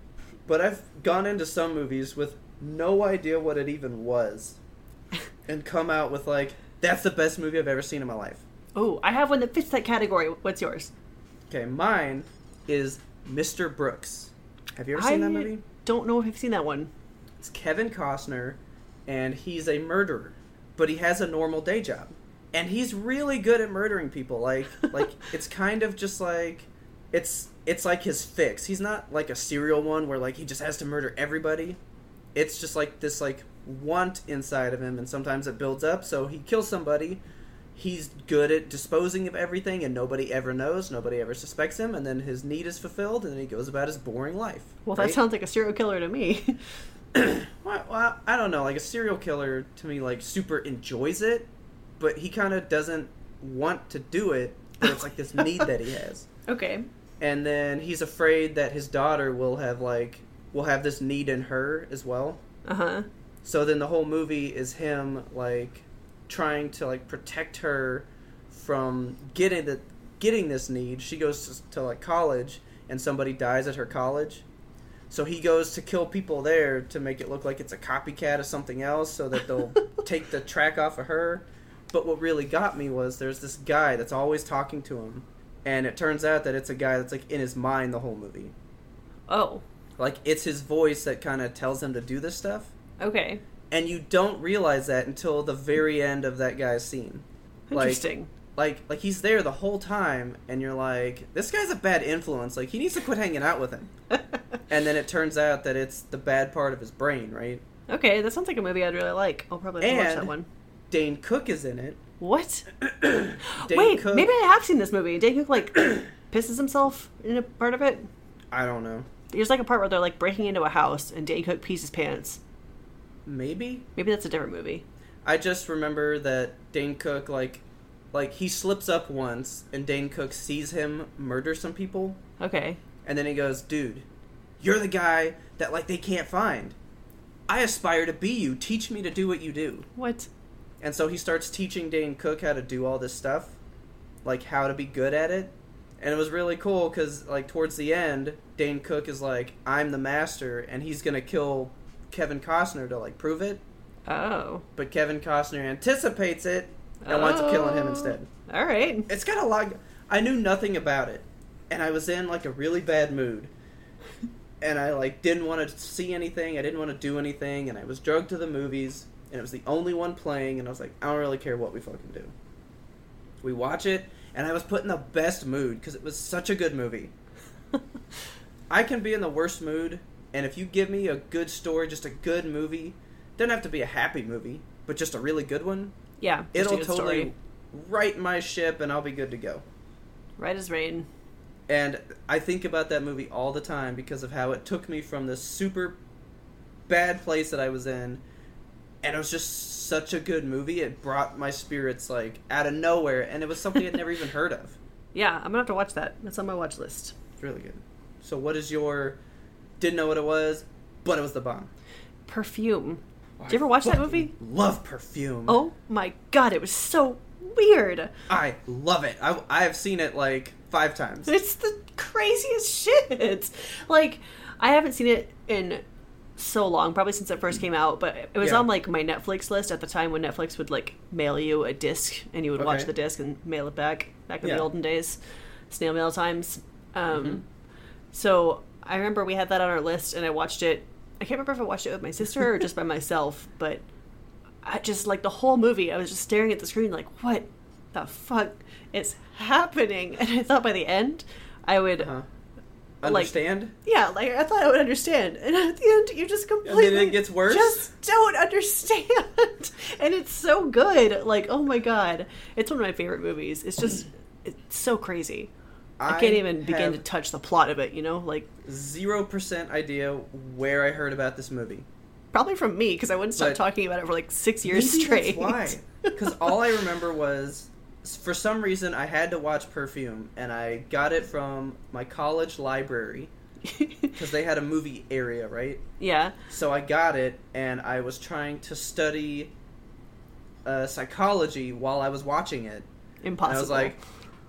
But I've gone into some movies with no idea what it even was, and come out with like, that's the best movie I've ever seen in my life. Oh, I have one that fits that category. What's yours? Okay, mine is Mr. Brooks. Have you ever seen I that movie? don't know if I've seen that one. It's Kevin Costner, and he's a murderer, but he has a normal day job, and he's really good at murdering people. Like, like it's kind of just like it's it's like his fix. He's not like a serial one where like he just has to murder everybody. It's just like this like want inside of him, and sometimes it builds up. So he kills somebody. He's good at disposing of everything, and nobody ever knows. Nobody ever suspects him, and then his need is fulfilled, and then he goes about his boring life. Well, right? that sounds like a serial killer to me. Well, well, I don't know. Like a serial killer, to me, like super enjoys it, but he kind of doesn't want to do it. But it's like this need that he has, okay. and then he's afraid that his daughter will have like will have this need in her as well. Uh huh. So then the whole movie is him like trying to like protect her from getting the getting this need. She goes to, to like college, and somebody dies at her college. So he goes to kill people there to make it look like it's a copycat of something else, so that they'll take the track off of her. But what really got me was there's this guy that's always talking to him, and it turns out that it's a guy that's like in his mind the whole movie. Oh. Like it's his voice that kind of tells him to do this stuff Okay. And you don't realize that until the very end of that guy's scene. Interesting. like, like he's there the whole time, and you're like, this guy's a bad influence. Like, he needs to quit hanging out with him. and then it turns out that it's the bad part of his brain, right? okay, that sounds like a movie I'd really like. I'll probably to watch that one. Dane Cook is in it. What? Wait, Cook, maybe I have seen this movie. Dane Cook like pisses himself in a part of it. I don't know. There's like a part where they're like breaking into a house and Dane Cook pees his pants. Maybe Maybe that's a different movie. I just remember that Dane Cook like, like he slips up once, and Dane Cook sees him murder some people, Okay. And then he goes, dude, you're the guy that like they can't find. I aspire to be you. Teach me to do what you do. What? And so he starts teaching Dane Cook how to do all this stuff, like how to be good at it. And it was really cool because like towards the end, Dane Cook is like, I'm the master, and he's gonna kill Kevin Costner to like prove it. Oh. But Kevin Costner anticipates it and winds up killing him Oh. instead. All right. It's got a lot. I knew nothing about it, and I was in like a really bad mood, and I like didn't want to see anything. I didn't want to do anything, and I was drugged to the movies, and it was the only one playing, and I was like, I don't really care what we fucking do. We watch it, and I was put in the best mood because it was such a good movie. I can be in the worst mood, and if you give me a good story, just a good movie, doesn't have to be a happy movie, but just a really good one, Yeah. it'll totally story. right my ship and I'll be good to go. Right as rain. And I think about that movie all the time because of how it took me from this super bad place that I was in and it was just such a good movie. It brought my spirits like out of nowhere and it was something I'd never even heard of. Yeah, I'm gonna have to watch that. That's on my watch list. It's really good. So what is your didn't know what it was, but it was the bomb. Perfume. Did you ever watch that movie? Love perfume. Oh my god, it was so weird. I love it. I I have seen it like 5 times. It's the craziest shit. Like, I haven't seen it in so long, probably since it first came out, but it was Yeah. on like my Netflix list at the time when Netflix would like mail you a disc and you would watch the disc and mail it back back in Yeah. the olden days, snail mail times. Um, Mhm. So I remember we had that on our list and I watched it. I can't remember if I watched it with my sister or just by myself, but I just like the whole movie, I was just staring at the screen like, what the fuck is happening? And I thought by the end, I would, Uh-huh. Like- Understand? yeah, like I thought I would understand. And at the end, you just and completely then it gets worse. just don't understand. and it's so good. Like, oh my god, it's one of my favorite movies. It's just, it's so crazy. I, can't even begin to touch the plot of it. You know, like zero percent idea where I heard about this movie. probably from me because I wouldn't stop But- talking about it for like six years straight. Why. Because all I remember was, for some reason, I had to watch Perfume, and I got it from my college library because they had a movie area, right? yeah, So I got it, and I was trying to study uh, psychology while I was watching it. impossible. And I was like,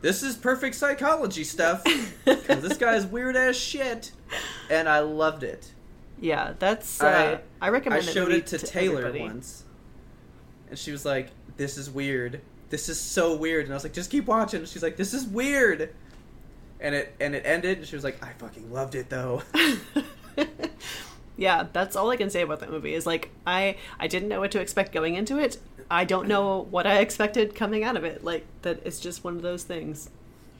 this is perfect psychology stuff. Because this guy's weird as shit. And I loved it. yeah, that's. Uh, I, I recommend. that showed it to, Taylor everybody. once. And she was like, this is weird. This is so weird. And I was like, just keep watching. And she's like, this is weird. And it and it ended, and she was like, I fucking loved it though. yeah, that's all I can say about that movie. Is like I I didn't know what to expect going into it. I don't know what I expected coming out of it. Like that, it's just one of those things.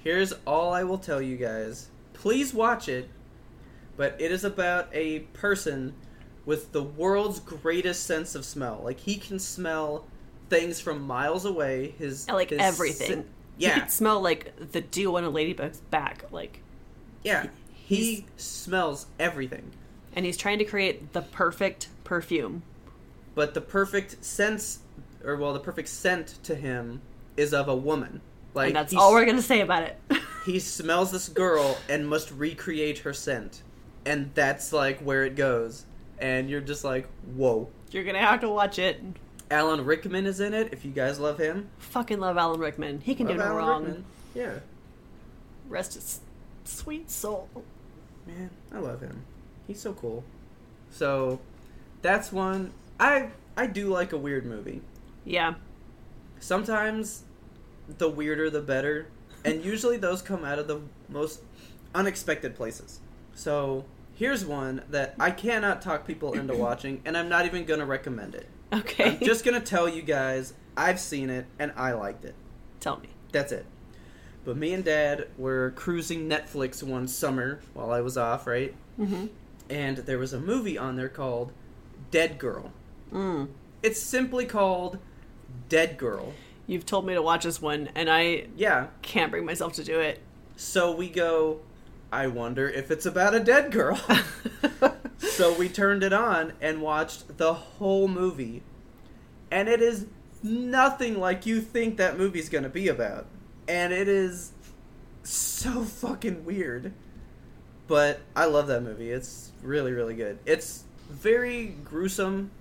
Here's all I will tell you guys. Please watch it. But it is about a person with the world's greatest sense of smell. Like he can smell things from miles away. His like his everything. sen- you yeah, could smell like the dew on a ladybug's back. Like, yeah. He smells everything. and he's trying to create the perfect perfume. But the perfect sense, or well, the perfect scent to him is of a woman. Like and that's all we're gonna say about it. he smells this girl and must recreate her scent, and that's like where it goes. And you're just like, whoa. You're gonna have to watch it. Alan Rickman is in it. If you guys love him, Fucking love Alan Rickman. He can love do no Alan wrong. Rickman. Yeah, Rest his sweet soul. man, I love him. He's so cool. So, that's one. I I do like a weird movie. Yeah. Sometimes, the weirder the better, and usually those come out of the most unexpected places. So here's one that I cannot talk people into watching, and I'm not even gonna recommend it. Okay. I'm just gonna tell you guys I've seen it and I liked it. tell me. That's it. But me and Dad were cruising Netflix one summer while I was off, right? Mm-hmm. And there was a movie on there called Dead Girl. Mm. It's simply called Dead Girl. You've told me to watch this one, and I Yeah. can't bring myself to do it. So we go, I wonder if it's about a dead girl. so we turned it on and watched the whole movie. And it is nothing like you think that movie's going to be about. And it is so fucking weird. But I love that movie. It's really, really good. It's very gruesome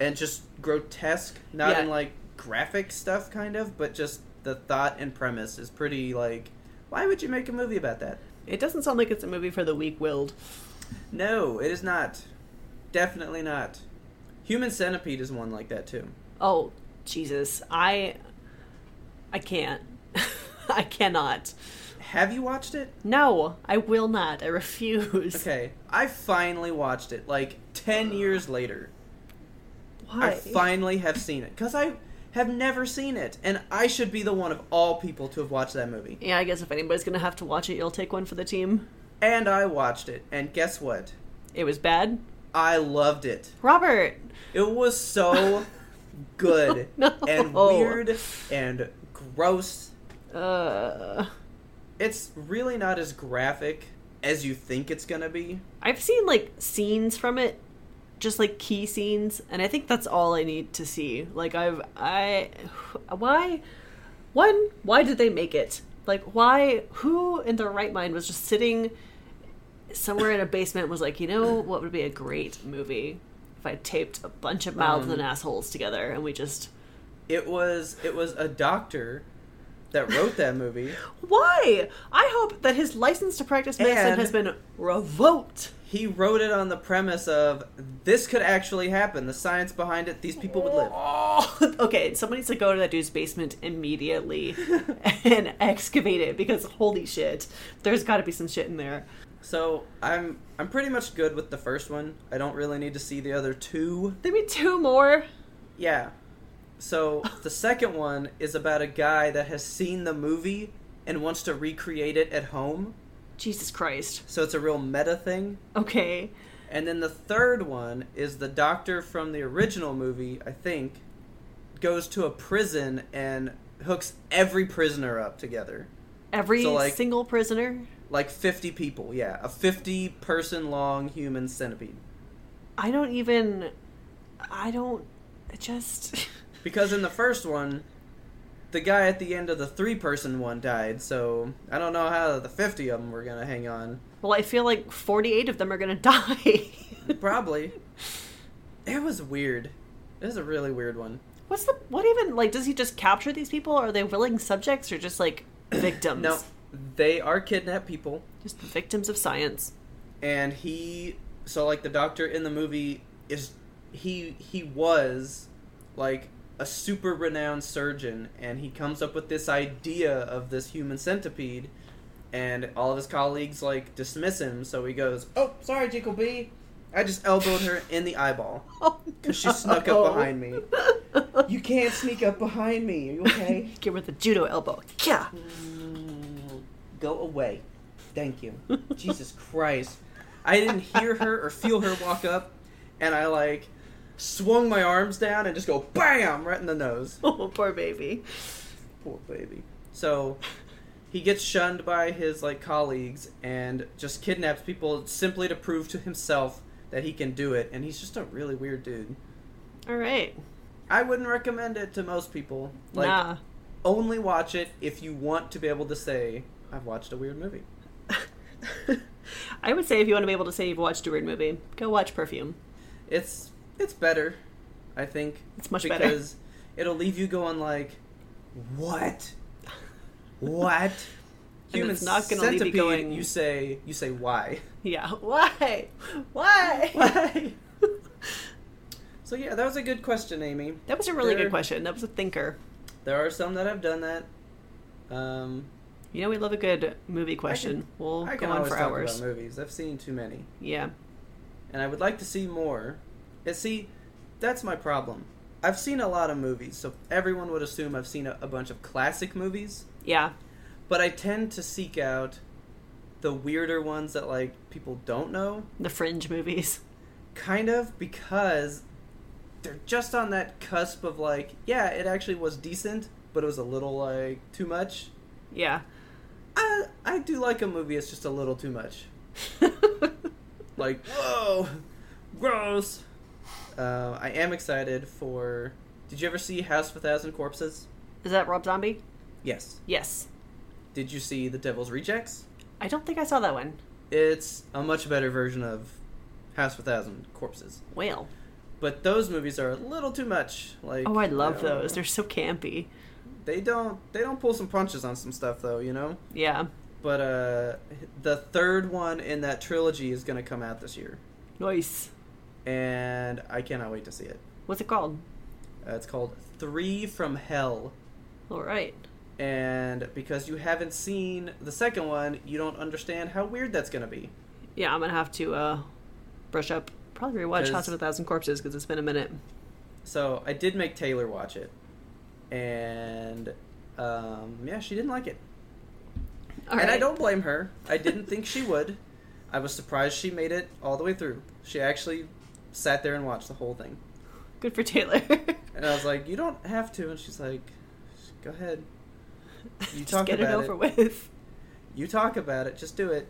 and just grotesque. Not Yeah. in like graphic stuff, kind of, but just the thought and premise is pretty like. Why would you make a movie about that? It doesn't sound like it's a movie for the weak-willed. No, it is not. Definitely not. Human Centipede is one like that too. Oh, Jesus. I I can't. I cannot. Have you watched it? No, I will not. I refuse. Okay, I finally watched it like 10 years later. Why? I finally have seen it cuz I have never seen it and I should be the one of all people to have watched that movie. yeah, I guess if anybody's gonna have to watch it, you'll take one for the team. And I watched it and guess what? It was bad. I loved it. Robert. It was so good No. and weird and gross Uh, it's really not as graphic as you think it's gonna be. I've seen like scenes from it, just like key scenes, and I think that's all I need to see. Like I've I why one why did they make it? Like why who in their right mind was just sitting somewhere in a basement was like, you know what would be a great movie if I taped a bunch of mouths Um, and assholes together and we just It was it was a doctor that wrote that movie. why? I hope that his license to practice medicine And- has been revoked. He wrote it on the premise of this could actually happen. The science behind it, these people would live. Oh, okay. Someone needs to go to that dude's basement immediately and excavate it because holy shit, there's got to be some shit in there. So I'm I'm pretty much good with the first one. I don't really need to see the other two. There be two more. Yeah. So the second one is about a guy that has seen the movie and wants to recreate it at home. Jesus Christ. So it's a real meta thing. Okay. And then the third one is the doctor from the original movie, I think, goes to a prison and hooks every prisoner up together. Every So, like- single prisoner. Like 50 people, yeah. A 50 person long human centipede. I don't even. I don't. It just. Because in the first one, the guy at the end of the three person one died, so I don't know how the 50 of them were going to hang on. Well, I feel like 48 of them are gonna die. Probably. It was weird. It was a really weird one. What's the. What even. Like, does he just capture these people? Are they willing subjects or just, like, victims? No, they are kidnapped people, Just victims of science. and he. So, like, the doctor in the movie is. He, he was, like, a super renowned surgeon, and he comes up with this idea of this human centipede, and all of his colleagues, like, dismiss him, so he goes, Oh, sorry, Jekyll B. I just elbowed her in the eyeball. Oh, Because she snuck up behind me. You can't sneak up behind me. Are you okay? Give her the judo elbow. Yeah. Mm, go away. Thank you. Jesus Christ. I didn't hear her or feel her walk up, and I, like, swung my arms down and just go BAM! Right in the nose. Oh, poor baby. Poor baby. So, he gets shunned by his, like, colleagues and just kidnaps people simply to prove to himself that he can do it, and he's just a really weird dude. All right. I wouldn't recommend it to most people. Like, nah. only watch it if you want to be able to say, I've watched a weird movie. I would say if you want to be able to say you've watched a weird movie, go watch Perfume. It's it's better, I think. It's much better. because it'll leave you going like, what, what? It's not gonna leave you going- You say you say why? Yeah. Why? Why? Why? so yeah, that was a good question, Amy. That was a really There- good question. That was a thinker. There are some that have done that. Um, You know, we love a good movie question. we'll I go on for hours. about movies. I've seen too many. Yeah. and I would like to see more. And see, that's my problem. I've seen a lot of movies, so everyone would assume I've seen a, a bunch of classic movies, Yeah. but I tend to seek out the weirder ones that like people don't know, The fringe movies. kind of because they're just on that cusp of like, yeah, it actually was decent, but it was a little like too much. Yeah. I I do like a movie it's just a little too much. Like, whoa, gross. Uh, I am excited for. Did you ever see House of a Thousand Corpses? Is that Rob Zombie? Yes. Yes. Did you see The Devil's Rejects? I don't think I saw that one. It's a much better version of House of a Thousand Corpses. Whale. But those movies are a little too much. Like, Oh, I love you know, those. They're so campy. They don't. They don't pull some punches on some stuff though. You know. Yeah. But uh, the third one in that trilogy is going to come out this year, Nice. And I cannot wait to see it. What's it called? Uh, it's called Three from Hell. All right. And because you haven't seen the second one, you don't understand how weird that's going to be. Yeah, I'm gonna have to uh, brush up. Probably rewatch House of a Thousand Corpses because it's been a minute. So I did make Taylor watch it, and um, yeah, she didn't like it. All and I don't blame her. I didn't think she would. I was surprised she made it all the way through. She actually sat there and watched the whole thing. Good for Taylor. And I was like, "You don't have to." And she's like, "Go ahead. You Just talk get it about over it. with. You talk about it. Just do it."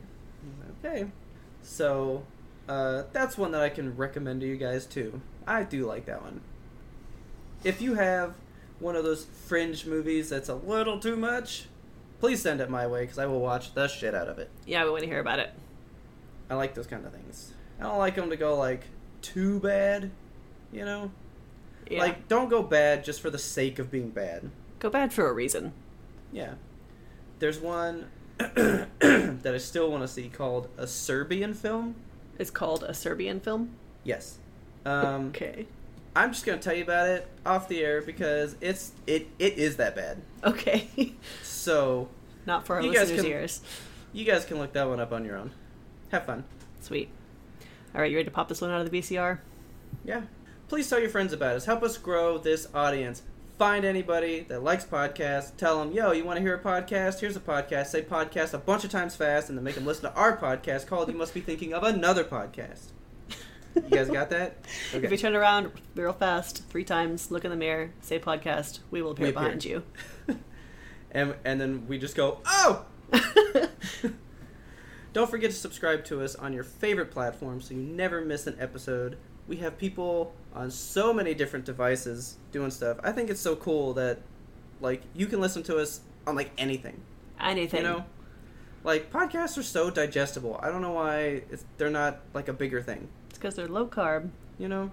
Okay. So uh, that's one that I can recommend to you guys too. I do like that one. If you have one of those fringe movies that's a little too much, please send it my way because I will watch the shit out of it. Yeah, we want to hear about it. I like those kind of things. I don't like them to go like too bad, you know. Yeah. Like, don't go bad just for the sake of being bad. go bad for a reason. Yeah. There's one that I still want to see called a Serbian film. It's called a Serbian film. Yes. Um, Okay. I'm just gonna tell you about it off the air because it's it it is that bad. Okay. So Not for our You listeners' can- ears. you guys can look that one up on your own. Have fun. Sweet. All right, you ready to pop this one out of the VCR? Yeah. please tell your friends about us. Help us grow this audience. Find anybody that likes podcasts. Tell them, yo, you want to hear a podcast? Here's a podcast. Say podcast a bunch of times fast, and then make them listen to our podcast called "You Must Be Thinking of Another Podcast." You guys got that? If you turn around real fast three times, look in the mirror, say podcast, we will appear We appear. behind you. and and then we just go, oh. Don't forget to subscribe to us on your favorite platform so you never miss an episode. We have people on so many different devices doing stuff. I think it's so cool that like you can listen to us on like anything. Anything. You know? Like podcasts are so digestible. I don't know why it's, they're not like a bigger thing. It's because they're low carb. You know?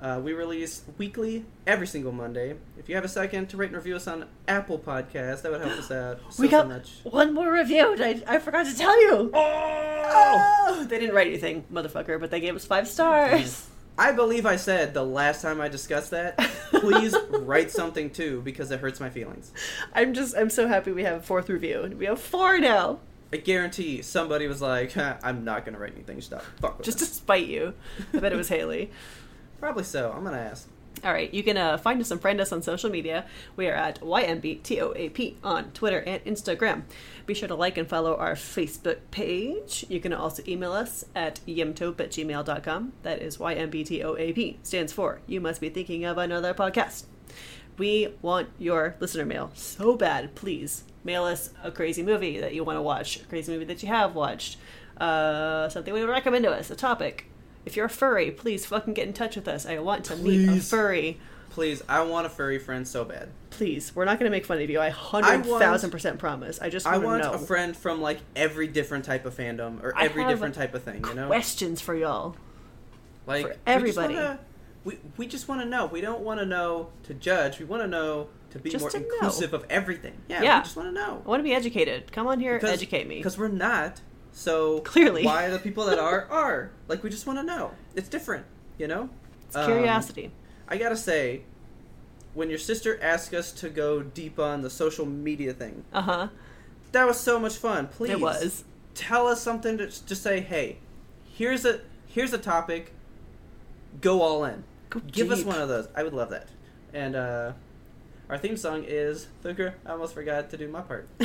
Uh, we release weekly every single Monday. If you have a second to rate and review us on Apple Podcasts, that would help us out so, we got so much. one more review. I, I forgot to tell you. Oh! They didn't write anything, motherfucker, but they gave us five stars. I believe I said the last time I discussed that, please write something too because it hurts my feelings. I'm just, I'm so happy we have a fourth review. We have four now. I guarantee somebody was like, "Huh, I'm not going to write anything, stop. Fuck with Just to spite you. I bet it was Haley. Probably so. I'm to ask. All right, you can uh, find us and friend us on social media. We are at YMBTOAP on Twitter and Instagram. Be sure to like and follow our Facebook page. You can also email us at yimtope at gmail.com. That is YMBTOAP, stands for You Must Be Thinking of Another Podcast. We want your listener mail so bad. Please mail us a crazy movie that you want to watch, a crazy movie that you have watched, uh, something we would recommend to us, a topic. If you're a furry, please fucking get in touch with us. I want to meet a furry. Please, I want a furry friend so bad. Please, we're not going to make fun of you. I hundred thousand percent promise. I just I want know a friend from like every different type of fandom or every different type of thing, you know? questions for y'all. Like for everybody. We we just want to know. We don't want to know to judge. We want to know to be Just more to know. inclusive of everything. Yeah, Yeah. we just want to know. I want to be educated. Come on here, educate me. Because we're not. So Clearly. why the people that are are like we just want to know. It's different, you know. It's Um, curiosity. I gotta say, when your sister asked us to go deep on the social media thing, Uh huh. that was so much fun. Please, It was. tell us something to just say. Hey, here's a here's a topic. Go all in. Go Give us one of those. I would love that. And uh, our theme song is Thuker. I almost forgot to do my part.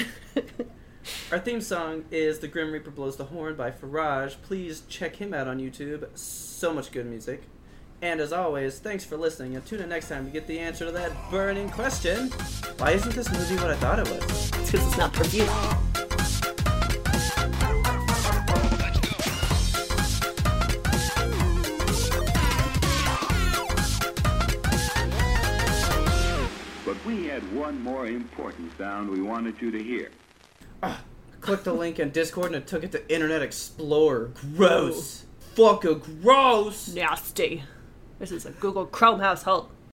Our theme song is The Grim Reaper Blows the Horn by Firage. Please check him out on YouTube. So much good music. And as always, thanks for listening and tune in next time to get the answer to that burning question. Why isn't this movie what I thought it was? It's because it's not perfume. But we had one more important sound we wanted you to hear. Ah, clicked the link in Discord and it took it to Internet Explorer. Gross. Fuck Fucking gross. Nasty. This is a Google Chrome household.